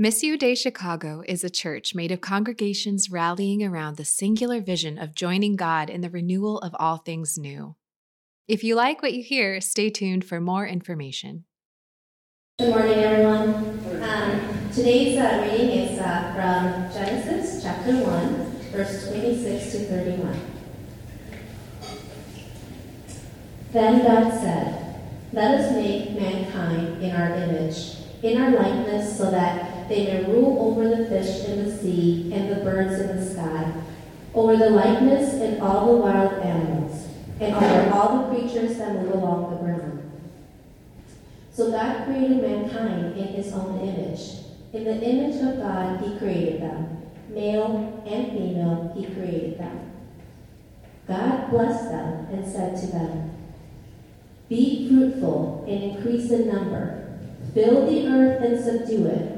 Missio Dei Chicago is a church made of congregations rallying around the singular vision of joining God in the renewal of all things new. If you like what you hear, stay tuned for more information. Good morning, everyone. Um, today's uh, reading is uh, from Genesis chapter 1, verse 26 to 31. Then God said, Let us make mankind in our image, in our likeness, so that they may rule over the fish in the sea and the birds in the sky, over the likeness and all the wild animals, and over all the creatures that move along the ground. So God created mankind in his own image. In the image of God, he created them. Male and female, he created them. God blessed them and said to them, Be fruitful and increase in number. Fill the earth and subdue it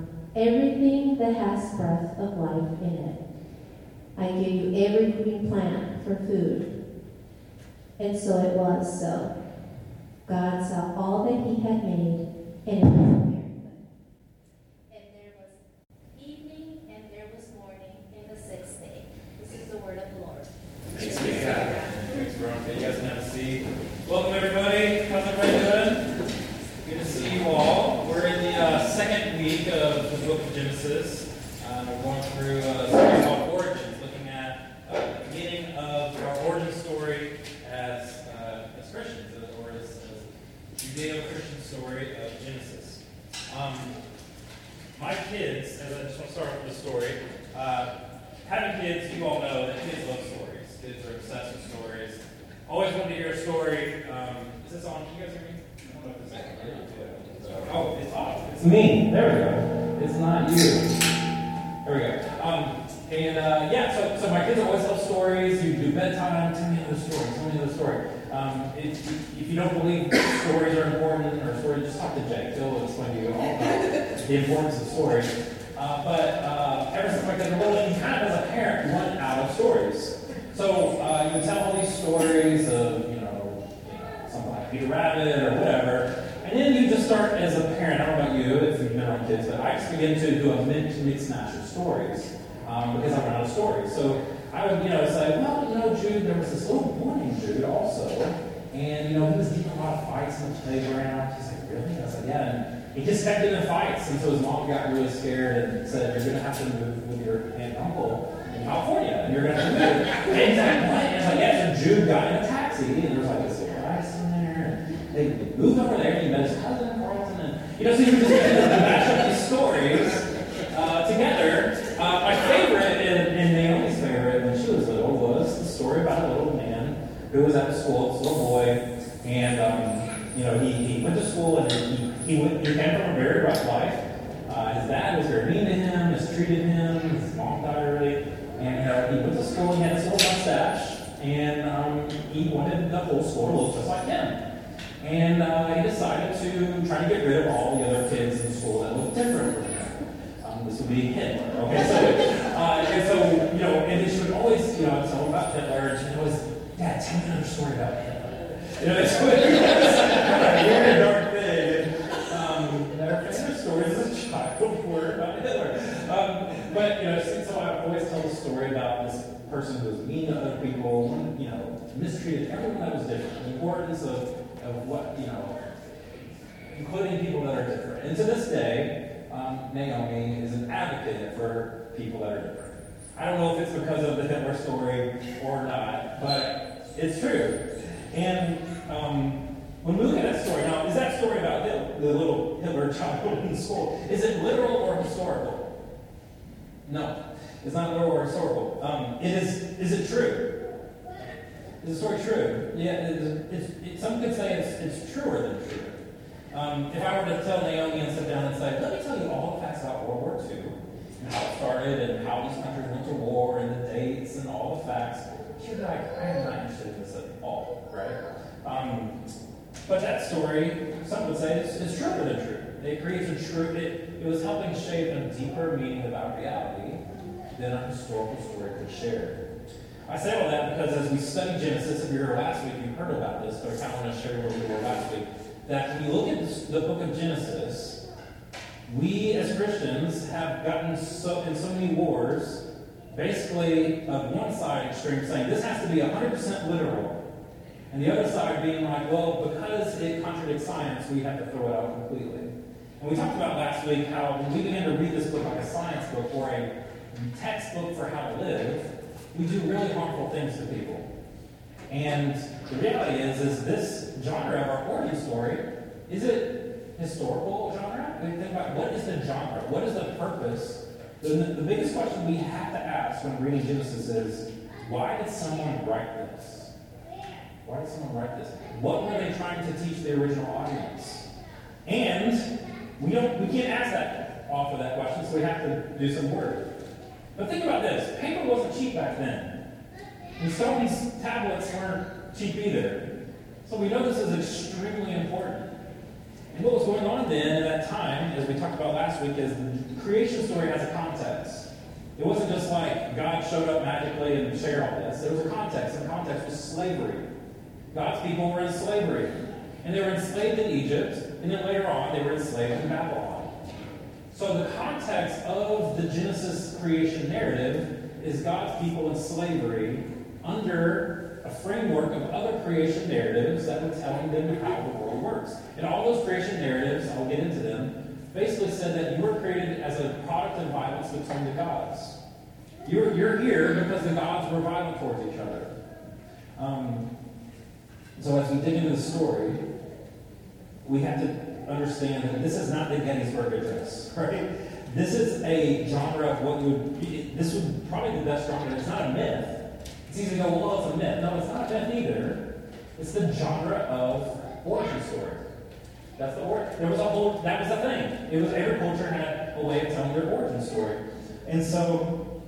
everything that has breath of life in it. I give you every green plant for food. And so it was so. God saw all that he had made, and there was evening, and there was morning, in the sixth day. This is the word of the Lord. Thanks be to God. Thanks, Veronica. You guys can have a seat. Welcome, everybody. How's everybody doing? Good to see you all. We're in the uh, second week of the book of Genesis. Um, we're going through uh, a series called Origins, looking at uh, the beginning of our origin story as, uh, as Christians, uh, or as, as Judeo-Christian story of Genesis. Um, my kids, as I just want to start with the story, uh, having kids, you all know that kids love stories. Kids are obsessed with stories. Always wanted to hear a story. Um, is this on? Can you guys hear me? Oh, it's off. It's me. There we go. It's not you. There we go. Um, and uh, yeah, so, so my kids always love stories. You do bedtime. Tell me another story. Tell me another story. Um, if, if you don't believe stories are important or stories, just talk to Jake. He'll explain to you all about the importance of stories. Uh, but uh, ever since my kids were little, you kind of, as a parent, run out of stories. So uh, you tell all these stories of, you know, you know something like Peter Rabbit or whatever, and then you just start as a parent, I don't know about you, if you've been on kids, but I just begin to do a mix, mix match of stories um, because I run out of stories. So I would, you know, say, well, you know, Jude, there was this little boy named Jude also, and, you know, he was getting a lot of fights in the playground. He's like, really? I was like, yeah. And he just kept getting in fights, and so his mom got really scared and said, you're going to have to move with your aunt and uncle in California, and you're going to have to move. and he's like, what? And like, yeah, so Jude got in a taxi, and there was like this surprise in there, and they moved over there, and he met And, know, so you just match up these stories uh, together. Uh, my favorite, and, and Naomi's favorite when she was little, was the story about a little man who was at school, this little boy, and, um, you know, he, he went to school, and he, he, went, he came from a very rough life. Uh, his dad was very mean to him, mistreated him, his mom died early, and know, he went to school, he had this little mustache, and um, he wanted the whole school to look just like him. And uh, he decided to try to get rid of all the other kids in school that looked different from him. Um, this would be Hitler. Okay, so uh, and so you know, and she would always, you know, it's all about Hitler, and she always, Dad, tell me another story about Hitler. You know, it's kind of weird, dark thing. Um, our favorite stories as a child were about Hitler. Um, but you know, so I always tell the story about this person who was mean to other people, you know, mistreated everyone that was different. The importance of of what, you know, including people that are different. And to this day, um, Naomi is an advocate for people that are different. I don't know if it's because of the Hitler story or not, but it's true. And um, when we look at that story, now, is that story about the little Hitler child in school, is it literal or historical? No, it's not literal or historical. Um, it is, is it true? Is the story true? Yeah, it's, it's, it, some could say it's, it's truer than true. Um, if I were to tell Naomi and sit down and say, let me tell you all the facts about World War II, and how it started and how these countries went to war and the dates and all the facts, she'd be like, I am not interested in this at all, right? Um, but that story, some would say, is, is truer than true. It creates a true, it, it was helping shape a deeper meaning about reality than a historical story could share. I say all that because as we study Genesis, if you were last week, you heard about this, but I kind of want to share what we were last week. That when you look at the book of Genesis, we as Christians have gotten so in so many wars, basically of one side extreme saying this has to be 100% literal, and the other side being like, well, because it contradicts science, we have to throw it out completely. And we talked about last week how when we begin to read this book like a science book or a textbook for how to live, we do really harmful things to people. And the reality is, is this genre of our origin story, is it historical genre? We think about what is the genre? What is the purpose? The, the biggest question we have to ask when reading Genesis is, why did someone write this? Why did someone write this? What were they trying to teach the original audience? And we don't we can't ask that off of that question, so we have to do some work. But think about this paper wasn't cheap back then. And so these tablets weren't cheap either. So we know this is extremely important. And what was going on then at that time, as we talked about last week, is the creation story has a context. It wasn't just like God showed up magically and shared all this. There was a context, and the context was slavery. God's people were in slavery. And they were enslaved in Egypt, and then later on they were enslaved in Babylon. So the context of the Genesis creation narrative is God's people in slavery under a framework of other creation narratives that were telling them how the world works. And all those creation narratives, I'll get into them, basically said that you were created as a product of violence between the gods. You're, you're here because the gods were violent towards each other. Um, so as we dig into the story, we have to understand that this is not the Gettysburg Address, right? This is a genre of what you would be, this would probably be the best genre. It's not a myth. It's easy to go, well, it's a myth. No, it's not a myth either. It's the genre of origin story. That's the word. There was a whole, that was the thing. It was every culture had a way of telling their origin story. And so,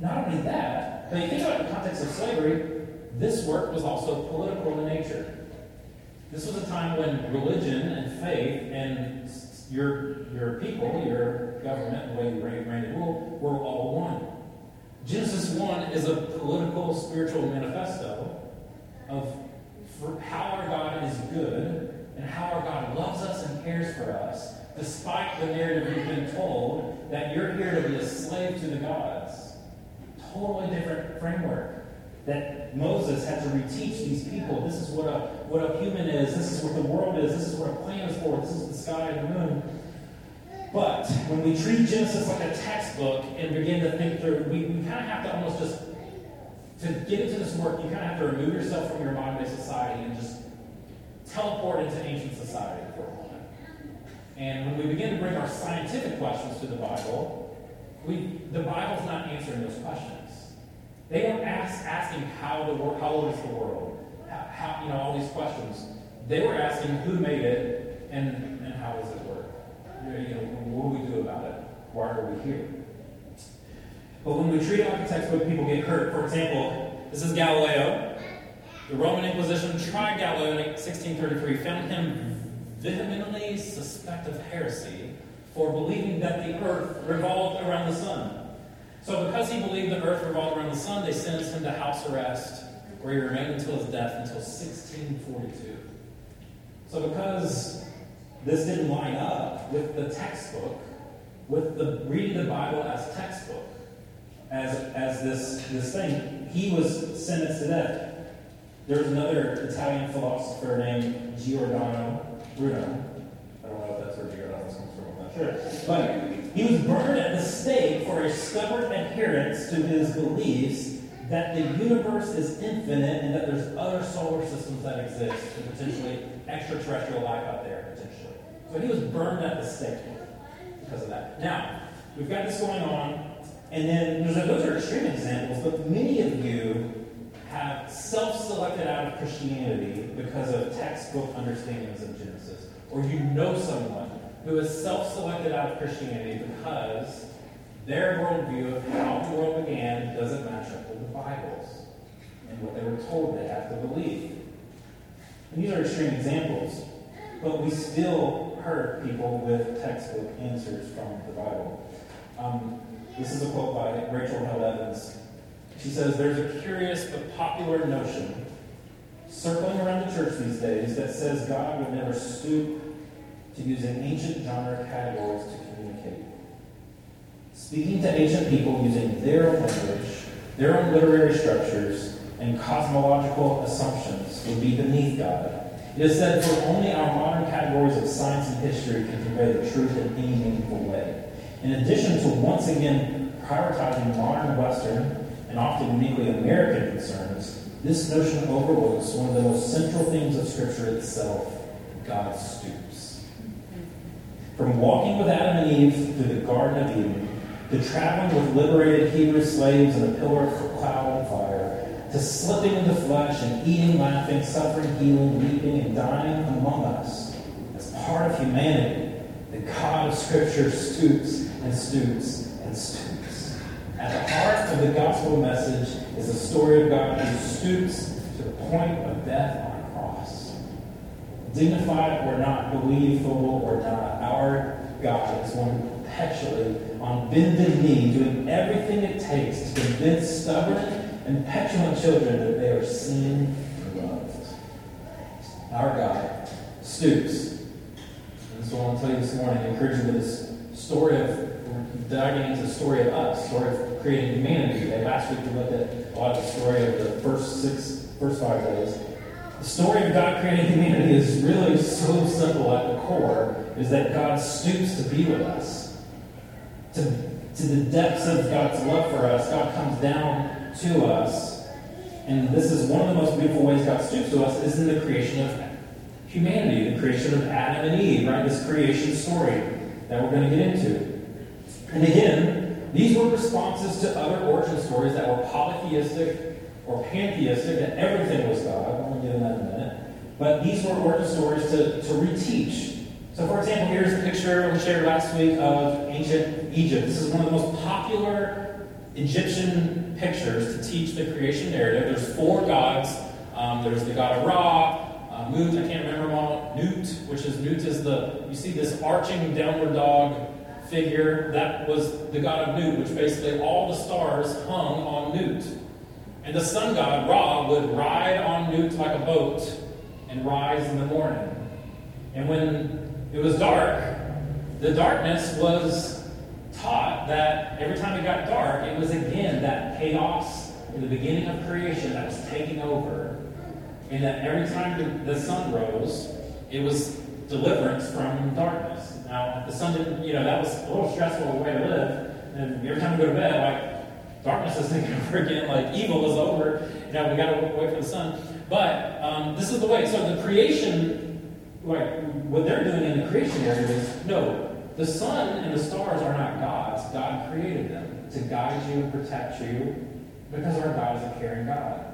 not only that, but you think about the context of slavery, this work was also political in nature. This was a time when religion and faith and your, your people, your government, the way you reign, and rule, were all one. Genesis 1 is a political, spiritual manifesto of how our God is good and how our God loves us and cares for us, despite the narrative you've been told that you're here to be a slave to the gods. Totally different framework that Moses had to reteach these people. This is what a, what a human is. This is what the world is. This is what a planet is for. This is the sky and the moon. But when we treat Genesis like a textbook and begin to think through, we, we kind of have to almost just, to get into this work, you kind of have to remove yourself from your modern day society and just teleport into ancient society for a moment. And when we begin to bring our scientific questions to the Bible, we, the Bible's not answering those questions. They weren't ask, asking how the world, how old is the world, how, how, you know, all these questions. They were asking who made it and, and how does it work. You know, what do we do about it? Why are we here? But when we treat it like a people get hurt. For example, this is Galileo. The Roman Inquisition tried Galileo in 1633, found him vehemently suspect of heresy for believing that the earth revolved around the sun. So, because he believed the earth revolved around the sun, they sentenced him to house arrest, where he remained until his death until 1642. So, because this didn't line up with the textbook, with the reading the Bible as textbook, as, as this, this thing, he was sentenced to death. There was another Italian philosopher named Giordano Bruno. I don't know if that's where Giordano comes from, I'm not sure. But he was burned at the stake for a stubborn adherence to his beliefs that the universe is infinite and that there's other solar systems that exist and potentially extraterrestrial life out there, potentially. So he was burned at the stake because of that. Now, we've got this going on, and then those are extreme examples, but many of you have self selected out of Christianity because of textbook understandings of Genesis, or you know someone who is self selected out of Christianity because their worldview of how the world began doesn't match up with the Bible's and what they were told they have to believe. And these are extreme examples, but we still hurt people with textbook answers from the Bible. Um, this is a quote by Rachel Held Evans. She says, There's a curious but popular notion circling around the church these days that says God would never stoop to using ancient genre categories to communicate. Speaking to ancient people using their language, their own literary structures, and cosmological assumptions would be beneath God. It is said for only our modern categories of science and history can convey the truth in any meaningful way. In addition to once again prioritizing modern Western and often uniquely American concerns, this notion overlooks one of the most central themes of Scripture itself God stoops. From walking with Adam and Eve through the Garden of Eden, to traveling with liberated Hebrew slaves in a pillar of cloud and fire, to slipping into flesh and eating, laughing, suffering, healing, weeping, and dying among us, as part of humanity, the God of Scripture stoops and stoops and stoops. At the heart of the gospel message is the story of God who stoops to the point of death on a cross. Dignified or not, believable or not, is one perpetually, on bended knee, doing everything it takes to convince stubborn and petulant children that they are seen and loved. Our God stoops. And so I want to tell you this morning, encourage you with this story of diving into the story of us, story of creating humanity. And last week we looked at a lot of the story of the first six, first five days. The story of God creating humanity is really so simple at the core, is that God stoops to be with us. To, to the depths of God's love for us, God comes down to us. And this is one of the most beautiful ways God stoops to us is in the creation of humanity, the creation of Adam and Eve, right? This creation story that we're going to get into. And again, these were responses to other origin stories that were polytheistic or pantheistic, that everything was God. I'll get into that in a minute. But these were origin stories to, to reteach. So, for example, here's a picture we shared last week of ancient Egypt. This is one of the most popular Egyptian pictures to teach the creation narrative. There's four gods. Um, there's the god of Ra, uh, Mut, I can't remember them all. Nut, which is Nut is the, you see this arching downward dog figure, that was the god of Nut, which basically all the stars hung on Nut. And the sun god, Ra, would ride on Nut like a boat and rise in the morning. And when it was dark, the darkness was taught that every time it got dark, it was again that chaos in the beginning of creation that was taking over. And that every time the, sun rose, it was deliverance from darkness. Now, the sun didn't, you know, that was a little stressful way to live. And every time we go to bed, like, darkness is taking over again, like, evil is over. Know, we got to wait for the sun. But um, this is the way. So the creation, like, what they're doing in the creation area is no, the sun and the stars are not gods. God created them to guide you and protect you because our God is a caring God.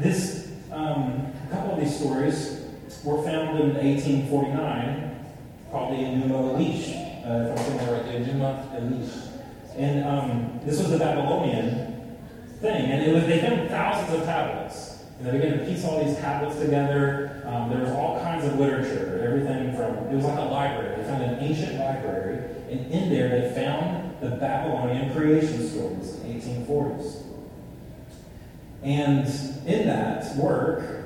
This, um, a couple of these stories were found in 1849 called the Enuma Elish, uh, if Enuma Elish. And um, this was a Babylonian thing, and it was, they found thousands of tablets. And they began to piece all these tablets together. Um, there was all kinds of literature, everything from, it was like a library. They found an ancient library, and in there they found the Babylonian creation stories in the 1840s. And in that work,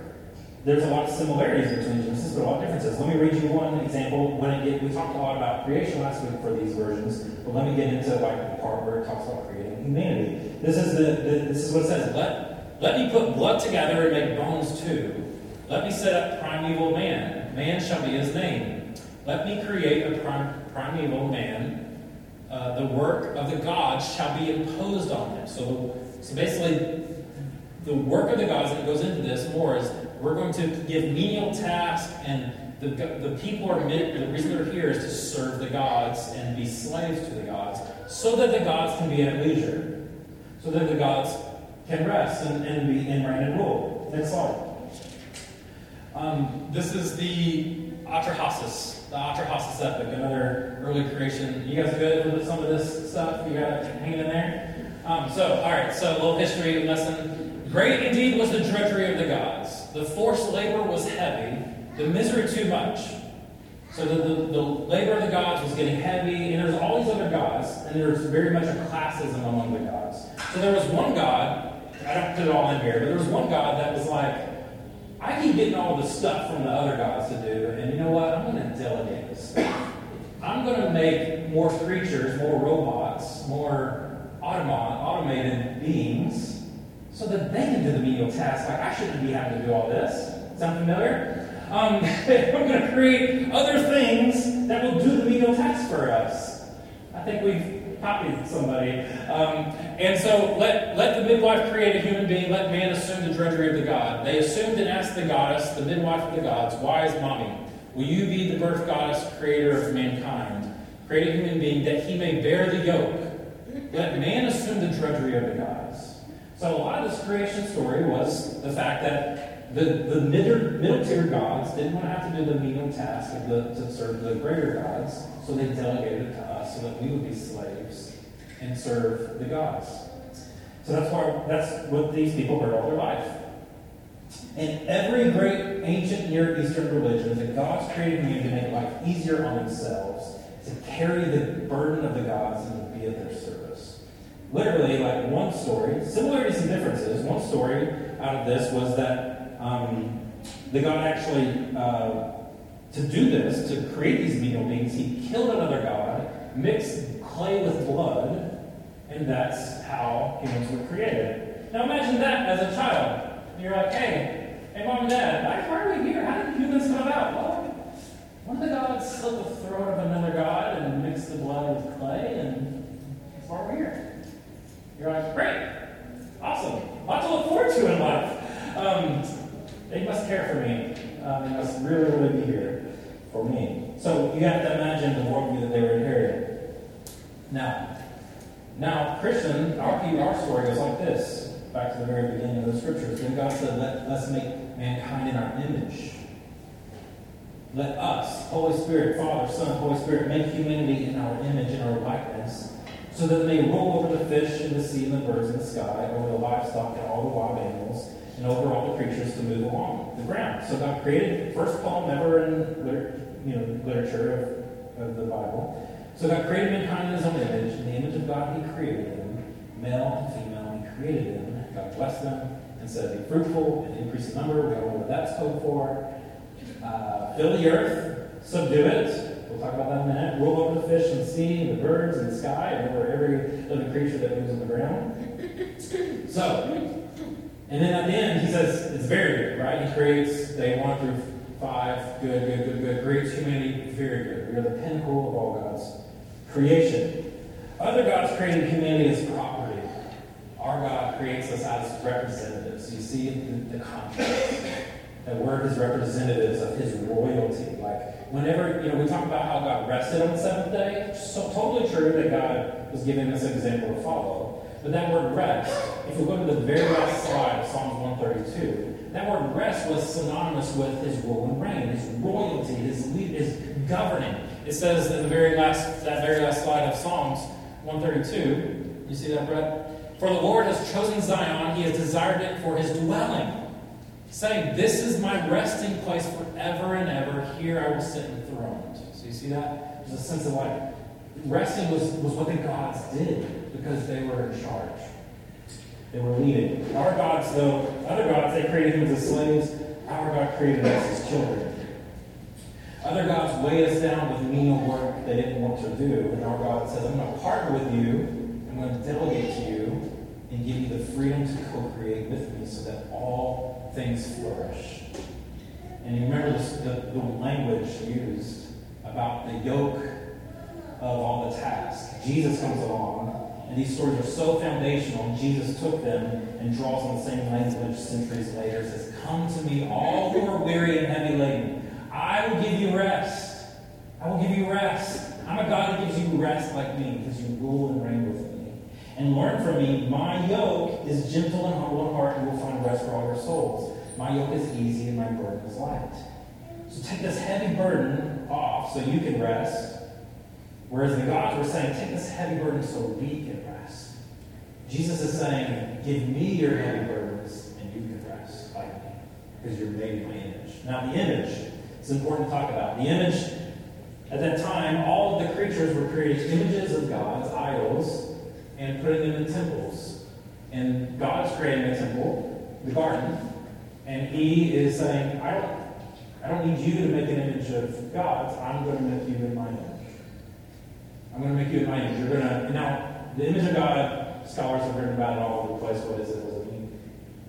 there's a lot of similarities between Genesis, but a lot of differences. Let me read you one example. When get, we talked a lot about creation last week for these versions, but let me get into like the part where it talks about creating humanity. This is the, the this is what it says. Let let me put blood together and make bones too. Let me set up primeval man. Man shall be his name. Let me create a prim, primeval man. Uh, the work of the gods shall be imposed on him. So, so basically, the work of the gods that goes into this more is we're going to give menial tasks, and the, the people are, the reason they're here is to serve the gods and be slaves to the gods, so that the gods can be at leisure, so that the gods can rest and, and be and reign and rule. Next slide. Um, this is the Atrahasis, the Atrahasis epic, another early creation. You guys good with some of this stuff? You got it hanging in there? Um, so, all right, so a little history lesson. Great indeed was the drudgery of the gods. The forced labor was heavy, the misery too much. So the, the, the, labor of the gods was getting heavy, and there's all these other gods, and there's very much a classism among the gods. So there was one god, I don't put it all in here, but there was one god that was like, I keep getting all the stuff from the other gods to do, and you know what? I'm going to delegate this stuff. I'm going to make more creatures, more robots, more automat, automated beings, so that they can do the menial tasks. Like I shouldn't be having to do all this. Sound familiar? Um, I'm going to create other things that will do the menial tasks for us. I think we've copied somebody. Um, and so let, let the midwife create a human being, let man assume the drudgery of the god. They assumed and asked the goddess, the midwife of the gods, wise mommy, will you be the birth goddess, creator of mankind? Create a human being that he may bear the yoke. Let man assume the drudgery of the gods. So a lot of this creation story was the fact that the, the middle, middle tier gods didn't want to have to do the menial task of the, to serve the greater gods, so they delegated it to us so that we would be slaves and serve the gods. So that's why that's what these people heard all their life. In every great ancient Near Eastern religion, the gods created man to make life easier on themselves, to carry the burden of the gods and to be at their service. Literally, like one story, similarities and differences. One story out of this was that um, the god actually, uh, to do this, to create these menial beings, he killed another god, mixed clay with blood, and that's how humans were created. Now imagine that as a child. You're like, hey, hey, mom and dad, why are we here? How did humans come about? Well, one of the gods slit the throat of another god and mixed the blood with clay, and that's why we're here. You're like, great, awesome, lots to look forward to in life. Um, they must care for me. Um, they must really, really be here for me. So you have to imagine the worldview that they were inheriting. Now, now Christian, our our story goes like this. Back to the very beginning of the scriptures. Then God said, Let let's make mankind in our image. Let us, Holy Spirit, Father, Son, Holy Spirit, make humanity in our image, in our likeness, so that they rule over the fish in the sea and the birds in the sky, over the livestock and all the wild animals and over all the creatures to move along the ground. So God created, the first poem ever in you know, literature of, of the Bible. So God created mankind in his own image. In the image of God, he created them. Male and female, he created them. God blessed them and said, Be fruitful and increase in number. We all know what that's code for. Uh, fill the earth, subdue it. We'll talk about that in a minute. Rule over the fish and the sea and the birds and the sky and over every living creature that moves on the ground. So, and then at the end, he says it's very good, right? He creates day one through five, good, good, good, good. Creates humanity, very good. We are the pinnacle of all God's creation. Other gods created humanity as property. Our God creates us as representatives. You see the, the contrast. that we're his representatives of his royalty. Like whenever, you know, we talk about how God rested on the seventh day, so totally true that God was giving us an example to follow. But that word rest, if we go to the very last slide of Psalms 132, that word rest was synonymous with his rule and reign, his royalty, his, his governing. It says in the very last that very last slide of Psalms 132, you see that, Brett? For the Lord has chosen Zion, he has desired it for his dwelling. Saying, This is my resting place forever and ever. Here I will sit enthroned. So you see that? There's a sense of like resting was, was what the gods did because they were in charge. They were leading. Our gods, though, other gods, they created humans as slaves. Our God created us as children. Other gods weighed us down with menial work they didn't want to do. And our God says, I'm going to partner with you. I'm going to delegate to you and give you the freedom to co-create with me so that all things flourish. And you remember this, the, the language used about the yoke of all the tasks. Jesus comes along and these stories are so foundational, Jesus took them and draws on the same language centuries later. Says, Come to me, all who are weary and heavy laden. I will give you rest. I will give you rest. I'm a God who gives you rest like me because you rule and reign with me. And learn from me, my yoke is gentle and humble in heart, and you will find rest for all your souls. My yoke is easy and my burden is light. So take this heavy burden off so you can rest. Whereas the gods were saying, take this heavy burden so we can rest. Jesus is saying, give me your heavy burdens and you can rest like me because you're made in my image. Now, the image is important to talk about. The image, at that time, all of the creatures were created images of gods, idols, and putting them in temples. And God's creating a temple, the garden, and He is saying, I don't, I don't need you to make an image of gods. I'm going to make you in my image. I'm going to make you an image. You're going to now the image of God. Scholars have written about it all over the place. What is it? What does it mean?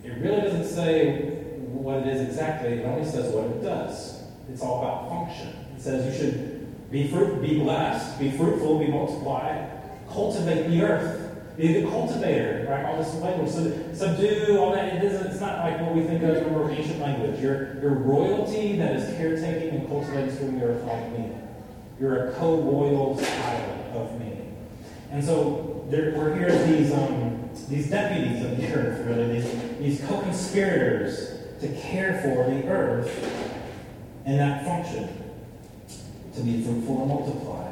It really doesn't say what it is exactly. It only says what it does. It's all about function. It says you should be fruit, be blessed, be fruitful, be multiplied, cultivate the earth. Be a cultivator, right? All this language. So, subdue, all that. It isn't, it's not like what we think of from ancient language. You're, you're royalty that is caretaking and cultivating the earth like me. You're a co-royal child of me. And so there, we're here as these, um, these deputies of the earth, really, these, these co-conspirators to care for the earth and that function, to be fruitful and multiply.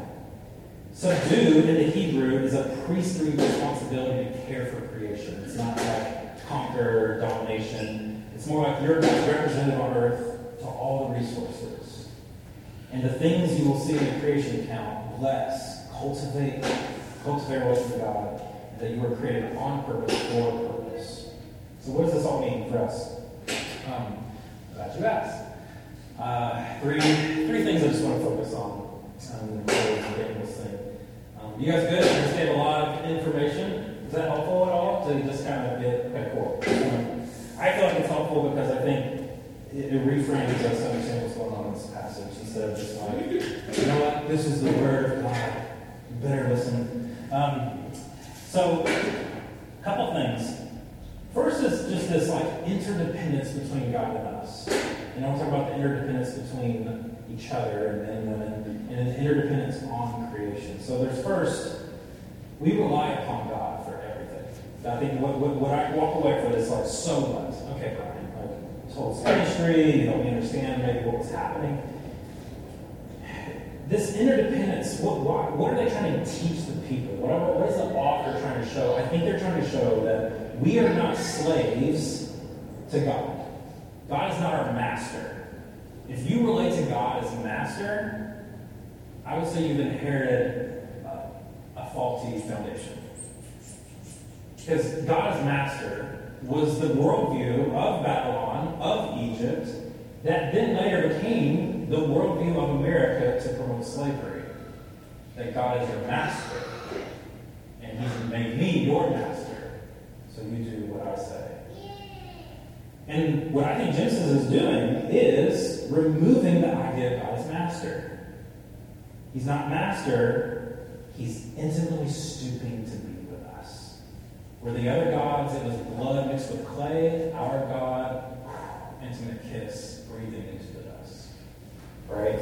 Subdue in the Hebrew is a priestly responsibility to care for creation. It's not like conquer, domination. It's more like you're representative on earth to all the resources. And the things you will see in the creation account, bless, cultivate, cultivate relationship with God, and that you were created on purpose for a purpose. So what does this all mean for us? Um, glad you asked. Uh, three, three things I just want to focus on. Um, this thing. Um, you guys good? I just gave a lot of information. Is that helpful at all to just kind of get, a. Um, I feel like it's helpful because I think it, it reframes us to understand what's going on in this passage instead of just like, you know what, this is the word of God. You better listen. Um, so, a couple things. First is just this like interdependence between God and us. And I want to talk about the interdependence between each other and men and women, and an interdependence on creation. So there's first, we rely upon God for everything. I think what, what, what I walk away from is like, so much. Okay, Brian, told us history, you help me understand maybe what was happening. This interdependence, what, what, what are they trying to teach the people? What, what is the author trying to show? I think they're trying to show that we are not slaves to God. God is not our master. If you relate to God as a master, I would say you've inherited a, a faulty foundation. Because God is master was the worldview of Babylon, of Egypt, that then later became the worldview of America to promote slavery. That God is your master, and He's made me your master. So you do what I say. And what I think Genesis is doing is removing the idea of God as master. He's not master, he's intimately stooping to be. Where the other gods, it was blood mixed with clay, our God, intimate kiss, breathing into the dust. Right?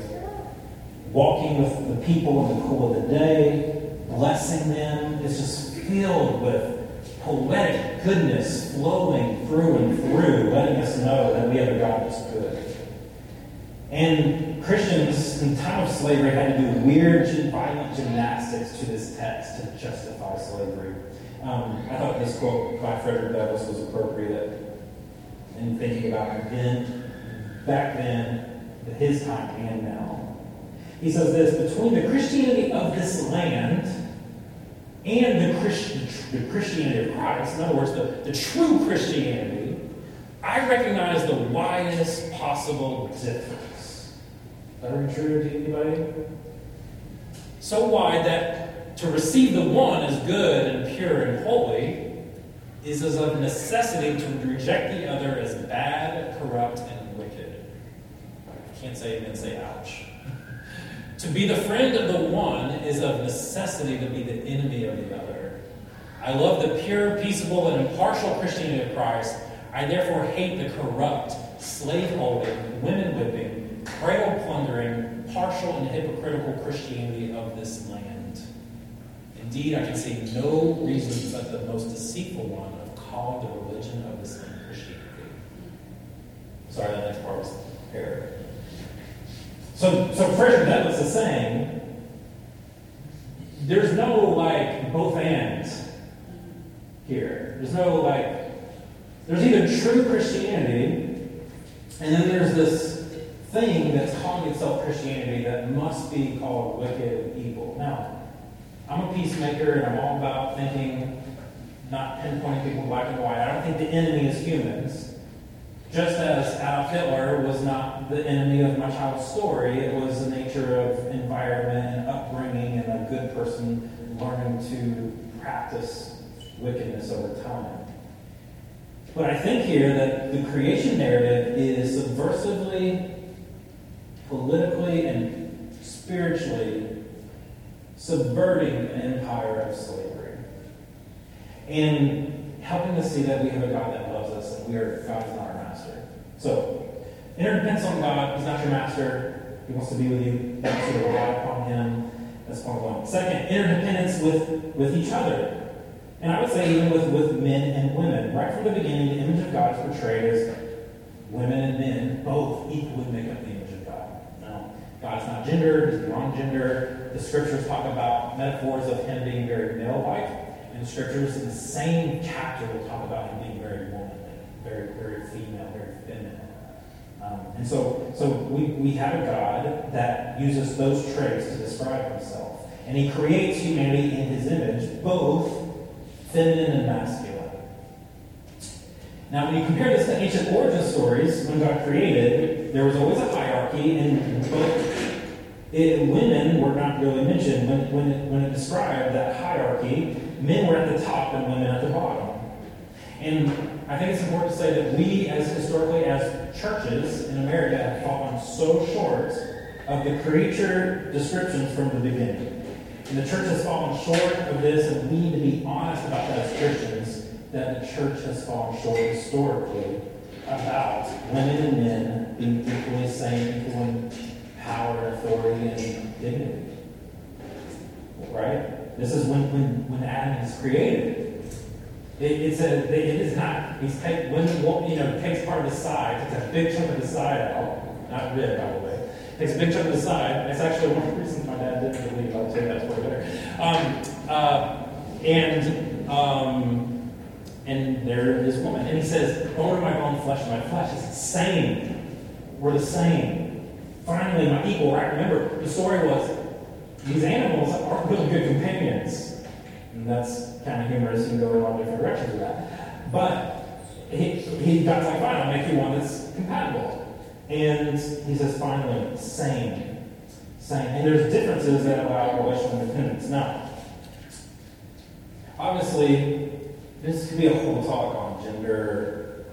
Walking with the people in the cool of the day, blessing them, is just filled with poetic goodness flowing through and through, letting us know that we have a God that's good. And Christians in time of slavery had to do weird, violent gymnastics to this text to justify slavery. Um, I thought this quote by Frederick Douglass was appropriate in thinking about then, back then, his time and now. He says this between the Christianity of this land and the, Christ, the Christianity of Christ, in other words, the, the true Christianity, I recognize the widest possible difference. That ring true to anybody? So wide that to receive the one as good and pure and holy is as of necessity to reject the other as bad, corrupt, and wicked. I can't say amen, say ouch. To be the friend of the one is of necessity to be the enemy of the other. I love the pure, peaceable, and impartial Christianity of Christ. I therefore hate the corrupt, slave holding, women whipping, cradle plundering, partial, and hypocritical Christianity of this land. Indeed, I can see no reason but the most deceitful one of calling the religion of this land Christianity. Sorry, that next part was error. So, so Frederick Douglass is saying there's no like both ends here. There's no like, there's either true Christianity, and then there's this thing that's calling itself Christianity that must be called wicked evil. Now, I'm a peacemaker and I'm all about thinking, not pinpointing people black and white. I don't think the enemy is humans. Just as Adolf Hitler was not the enemy of my child's story, it was the nature of environment and upbringing and a good person learning to practice wickedness over time. But I think here that the creation narrative is subversively, politically, and spiritually subverting an empire of slavery. And helping us see that we have a God that loves us and we are God is not our master. So, interdependence on God, He's not your master. He wants to be with you. You to rely upon Him. That's point one. Second, interdependence with, with each other. And I would say even with, with men and women. Right from the beginning, the image of God is portrayed as women and men both equally make up the. Now, God's not gendered, he's beyond gender. The scriptures talk about metaphors of him being very male-like, and the scriptures in the same chapter will talk about him being very womanly, very, very female, very feminine. Um, and so, so we, we have a God that uses those traits to describe himself. And he creates humanity in his image, both feminine and masculine. Now, when you compare this to ancient origin stories, when God created, there was always a hierarchy, both it, women were not really mentioned. When, when, it, when it described that hierarchy, men were at the top and women at the bottom. And I think it's important to say that we, as historically as churches in America, have fallen so short of the creature descriptions from the beginning. And the church has fallen short of this, and we need to be honest about that as Christians, that the church has fallen short historically about women and men being equally same, equal in power, authority, and dignity. Right? This is when, when, when Adam is created. It, it's a, it is not, he's take, when, you know, takes part of the side, takes a big chunk of the side out, not rib, by the way, takes a big chunk of the side. It's actually one of the reasons my dad didn't believe I would say that's way better. Um, uh, and um, and there is woman, and he says, "Bone of my bone, flesh of my flesh." It's the same. We're the same. Finally, my equal. Right? Remember, the story was these animals aren't really good companions, and that's kind of humorous. You can go in all different directions with that. But he, he God's like, "Fine, I'll make you one that's compatible." And he says, finally, same. Same. And there's differences that allow relational independence. Now, obviously, this could be a whole talk on gender,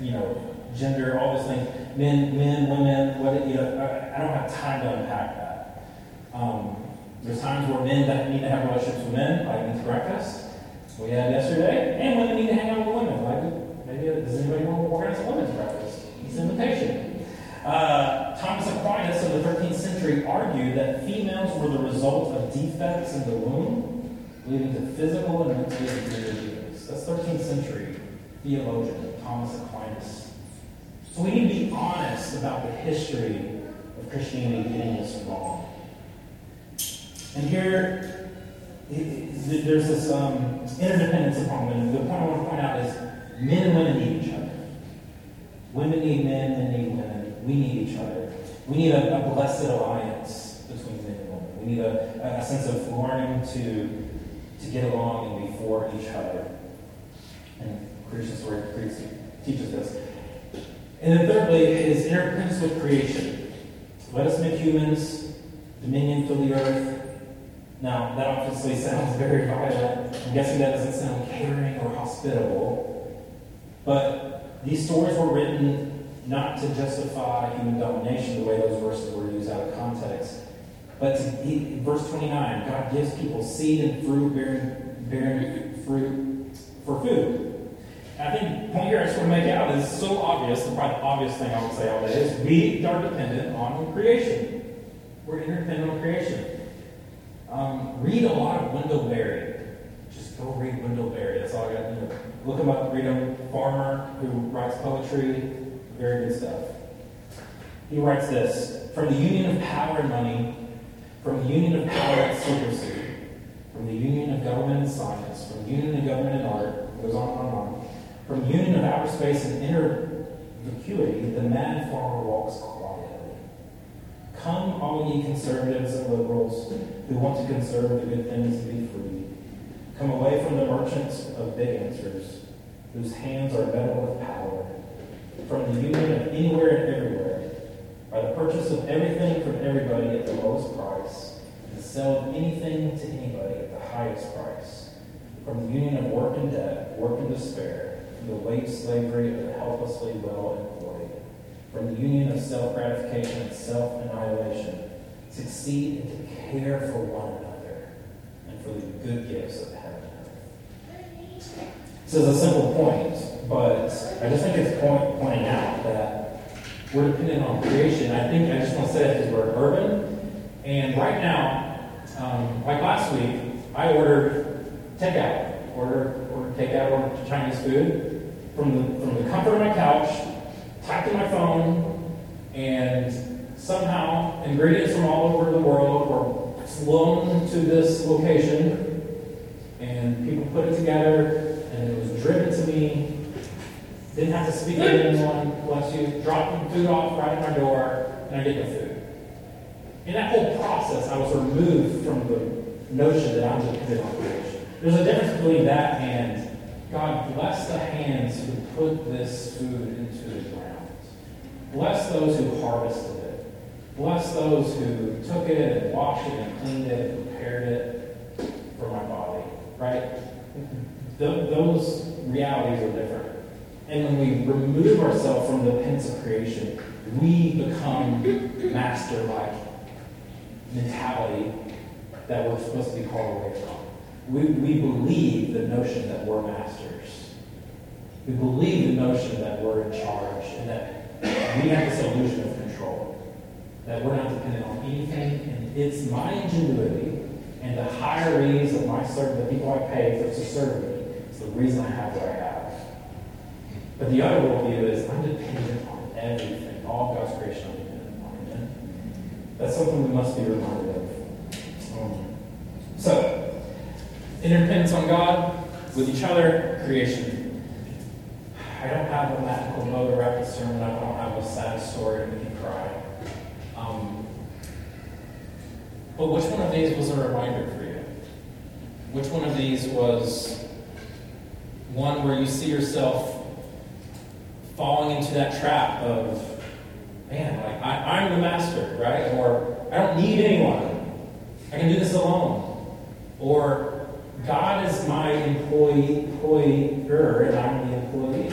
you know, gender, all those things. Men, men, women, what, you know, I, don't have time to unpack that. Um, there's times where men that need to have relationships with men, like men's breakfast, we had yesterday, and women need to hang out with women. Like, maybe, does anybody want to organize a women's breakfast? It's an invitation. Uh, Thomas Aquinas of the 13th century argued that females were the result of defects in the womb, leading to physical and mental inferior That's 13th century theologian Thomas Aquinas. So we need to be honest about the history of Christianity getting this wrong. And here, there's this um, interdependence upon women. The point I want to point out is men and women need each other. Women need men, men need women we need each other. We need a, a blessed alliance between men and women. We need a, a sense of learning to, to get along and be for each other. And Christian story teaches this. And then thirdly is interdependence with creation. Let us make humans dominion fill the earth. Now, that obviously sounds very violent. I'm guessing that doesn't sound caring or hospitable. But these stories were written not to justify human domination the way those verses were used out of context, but to, verse 29, God gives people seed and fruit bearing, bearing fruit for food. And I think the point here I just want to make out is so obvious, the probably obvious thing I would say all day is we are dependent on creation. We're interdependent on creation. Um, read a lot of Wendell Berry. Just go read Wendell Berry. That's all I got. to do. look him up, read him. Farmer who writes poetry, very good stuff. He writes this From the union of power and money, from the union of power and secrecy, from the union of government and science, from union of government and art, goes on and on from union of outer space and inner vacuity, the mad farmer walks quietly. Come, all ye conservatives and liberals who want to conserve the good things and be free. Come away from the merchants of big answers, whose hands are metal with power, from the union of anywhere and everywhere, by the purchase of everything from everybody at the lowest price, and the sale of anything to anybody highest price, from the union of work and debt, work and despair, from the wage slavery of the helplessly well employed, from the union of self gratification and self annihilation, succeed in to care for one another and for the good gifts of heaven. This is a simple point, but I just think it's point, pointing out that we're dependent on creation. I think I just want to say that because we're urban, and right now, um, like last week, I ordered takeout, order order takeout, ordered Chinese food from the from the comfort of my couch, typed in my phone, and somehow ingredients from all over the world were flown to this location, and people put it together and it was driven to me. Didn't have to speak to anyone, bless you. Dropped food off right at my door, and I get the food. In that whole process, I was removed from the notion that I'm dependent on creation. There's a difference between that and God bless the hands who put this food into the ground. Bless those who harvested it. Bless those who took it and washed it and cleaned it and prepared it for my body. Right? those realities are different. And when we remove ourselves from the pens of creation, we become master like mentality that we're supposed to be called away from. We, we believe the notion that we're masters. We believe the notion that we're in charge and that we have this illusion of control. That we're not dependent on anything, and it's my ingenuity and the hirings of my servant, the people I pay for to serve me, It's the reason I have what I have. But the other worldview is I'm dependent on everything. All God's creation I'm dependent on. That's something we must be reminded of. So, interdependence on God, with each other, creation. I don't have a magical bow to wrap sermon up. I don't have a sad story to make you cry. Um, but which one of these was a reminder for you? Which one of these was one where you see yourself falling into that trap of, man, like I, am the master, right? Or I don't need anyone. I can do this alone. Or God is my employee, employer, and I'm the employee.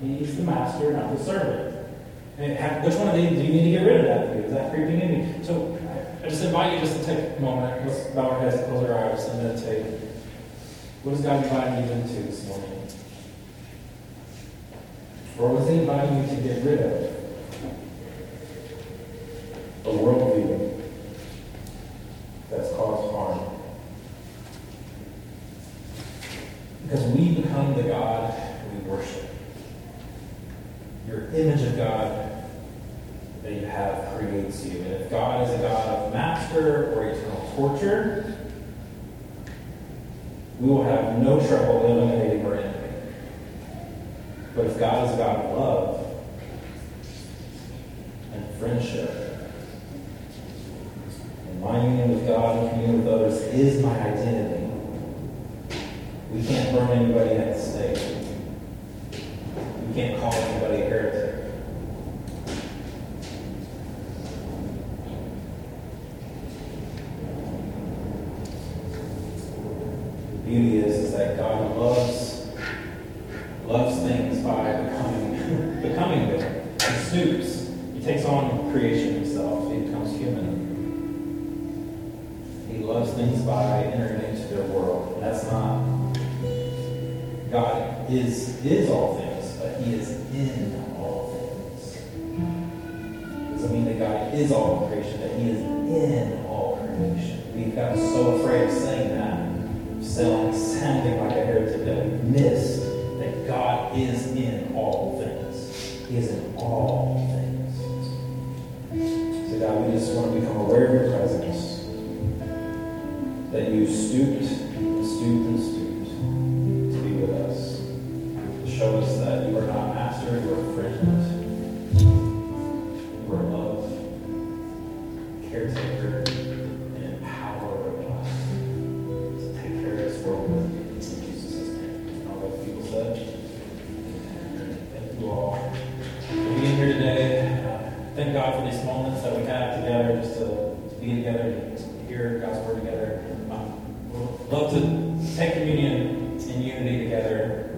He's the master, I'm the servant. Have, which one of these do you need to get rid of that Is that creeping in me? So I just invite you just to take a moment. Let's bow our heads, close our eyes, and meditate. What is God inviting you into this morning? Or was He inviting you to get rid of a worldview that's caused harm? Because we become the God we worship. Your image of God that you have creates you. And if God is a God of master or eternal torture, we will have no trouble eliminating our enemy. But if God is a God of love and friendship, and my union with God and communion with others is my identity, we can't burn anybody at the stake. We can't call anybody a heretic. The beauty is, is that God loves loves things by becoming becoming them. He stoops. He takes on creation himself. He becomes human. He loves things by entering into their world. That's not God is is all things, but he is in all things. Doesn't mean that God is all creation, that he is in all creation. We've gotten so afraid of saying that sounding like a heretic that we missed that God is in all things. He is in all things. So God, we just want to become aware of your presence. That you stooped hear God's word together. Um, we'd love to take communion in unity together,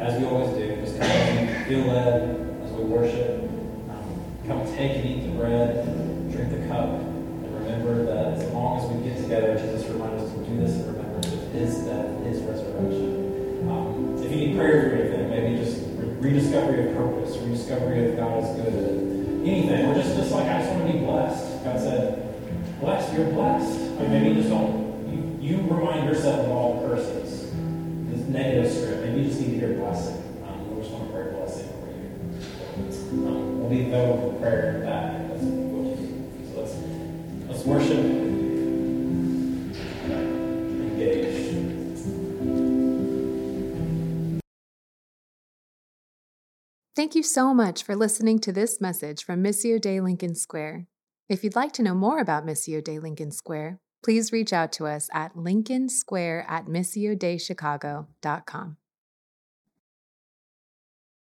as we always do. Just come and feel led as we worship. Um, come take and eat the bread, drink the cup, and remember that as long as we get together, Jesus reminds us to do this in remembrance of His death, His resurrection. Um, if you need prayer for anything, maybe just re- rediscovery of purpose, rediscovery of God is good, anything, or just, just like I just want to be blessed. God said, blessed, you're blessed. Maybe you just don't, you, you remind yourself of all the curses, this negative script. and you just need to hear blessing. Um, we just want to pray blessing over you. Um, we'll be available for prayer back. That's what you do. So let's, let's worship. Thank you so much for listening to this message from Missio Dei Lincoln Square. If you'd like to know more about Missio Dei Lincoln Square, please reach out to us at lincolnsquare at missiodeichicago.com.